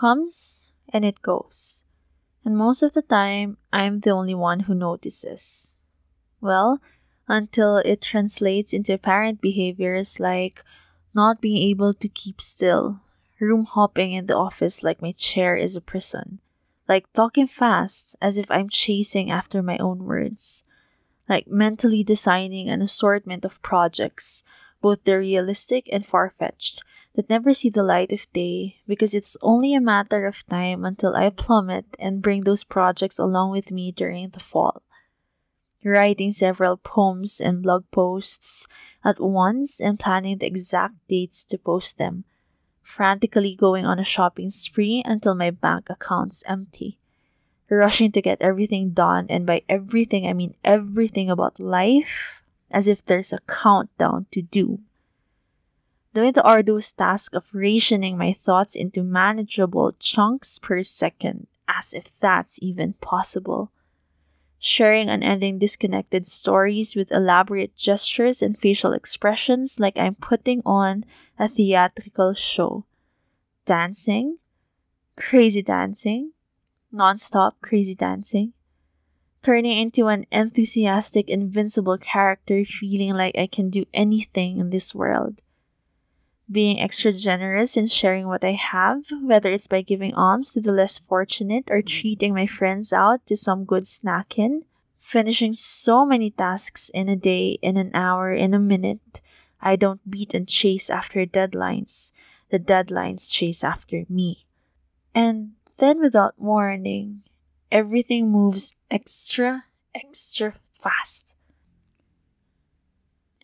Comes and it goes. And most of the time, I'm the only one who notices. Well, until it translates into apparent behaviors like not being able to keep still, room hopping in the office like my chair is a prison, like talking fast as if I'm chasing after my own words, like mentally designing an assortment of projects, both the realistic and far fetched, that never see the light of day because it's only a matter of time until I plummet and bring those projects along with me during the fall. Writing several poems and blog posts at once and planning the exact dates to post them, frantically going on a shopping spree until my bank account's empty. Rushing to get everything done, and by everything I mean everything about life, as if there's a countdown to doom doing the arduous task of rationing my thoughts into manageable chunks per second, as if that's even possible. Sharing unending disconnected stories with elaborate gestures and facial expressions like I'm putting on a theatrical show. Dancing, crazy dancing, non-stop crazy dancing. Turning into an enthusiastic, invincible character, feeling like I can do anything in this world being extra generous in sharing what I have, whether it's by giving alms to the less fortunate or treating my friends out to some good snacking, finishing so many tasks in a day, in an hour, in a minute. I don't beat and chase after deadlines. The deadlines chase after me. And then, without warning, everything moves extra, extra fast.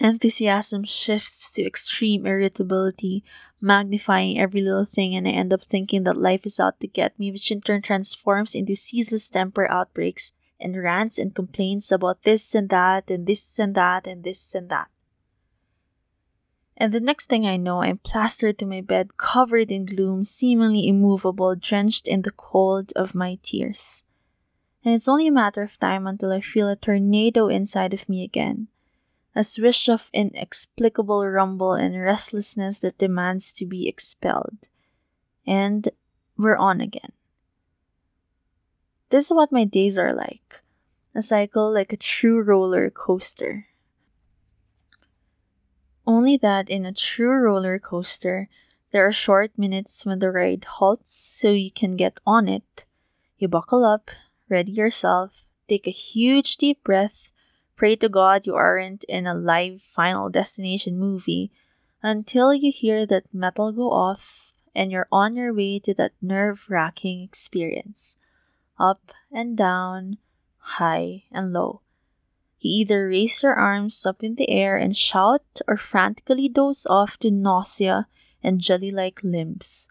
Enthusiasm shifts to extreme irritability, magnifying every little thing, and I end up thinking that life is out to get me, which in turn transforms into ceaseless temper outbreaks and rants and complaints about this and that, and this and that, and this and that. And the next thing I know, I'm plastered to my bed, covered in gloom, seemingly immovable, drenched in the cold of my tears. And it's only a matter of time until I feel a tornado inside of me again a swish of inexplicable rumble and restlessness that demands to be expelled. And we're on again. This is what my days are like a cycle like a true roller coaster. Only that in a true roller coaster, there are short minutes when the ride halts so you can get on it. You buckle up, ready yourself, take a huge deep breath, Pray to God you aren't in a live Final Destination movie until you hear that metal go off and you're on your way to that nerve wracking experience. Up and down, high and low. You either raise your arms up in the air and shout or frantically doze off to nausea and jelly like limbs.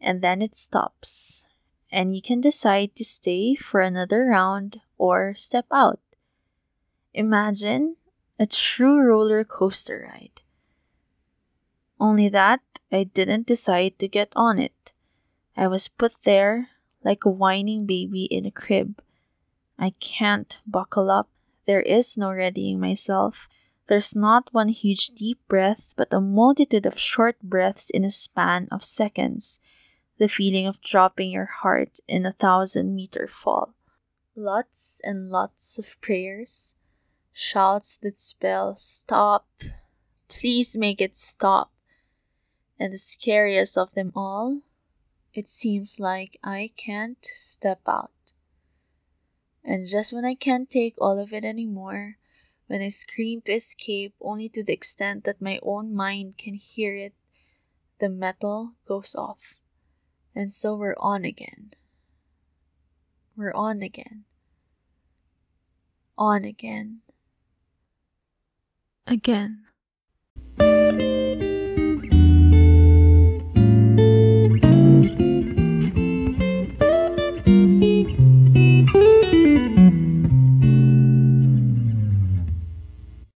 And then it stops, and you can decide to stay for another round or step out. Imagine a true roller coaster ride. Only that I didn't decide to get on it. I was put there like a whining baby in a crib. I can't buckle up. There is no readying myself. There's not one huge deep breath, but a multitude of short breaths in a span of seconds. The feeling of dropping your heart in a thousand meter fall. Lots and lots of prayers shouts that spell stop, please make it stop. And the scariest of them all, it seems like I can't step out. And just when I can't take all of it anymore, when I scream to escape only to the extent that my own mind can hear it, the metal goes off. And so we're on again. We're on again. On again again.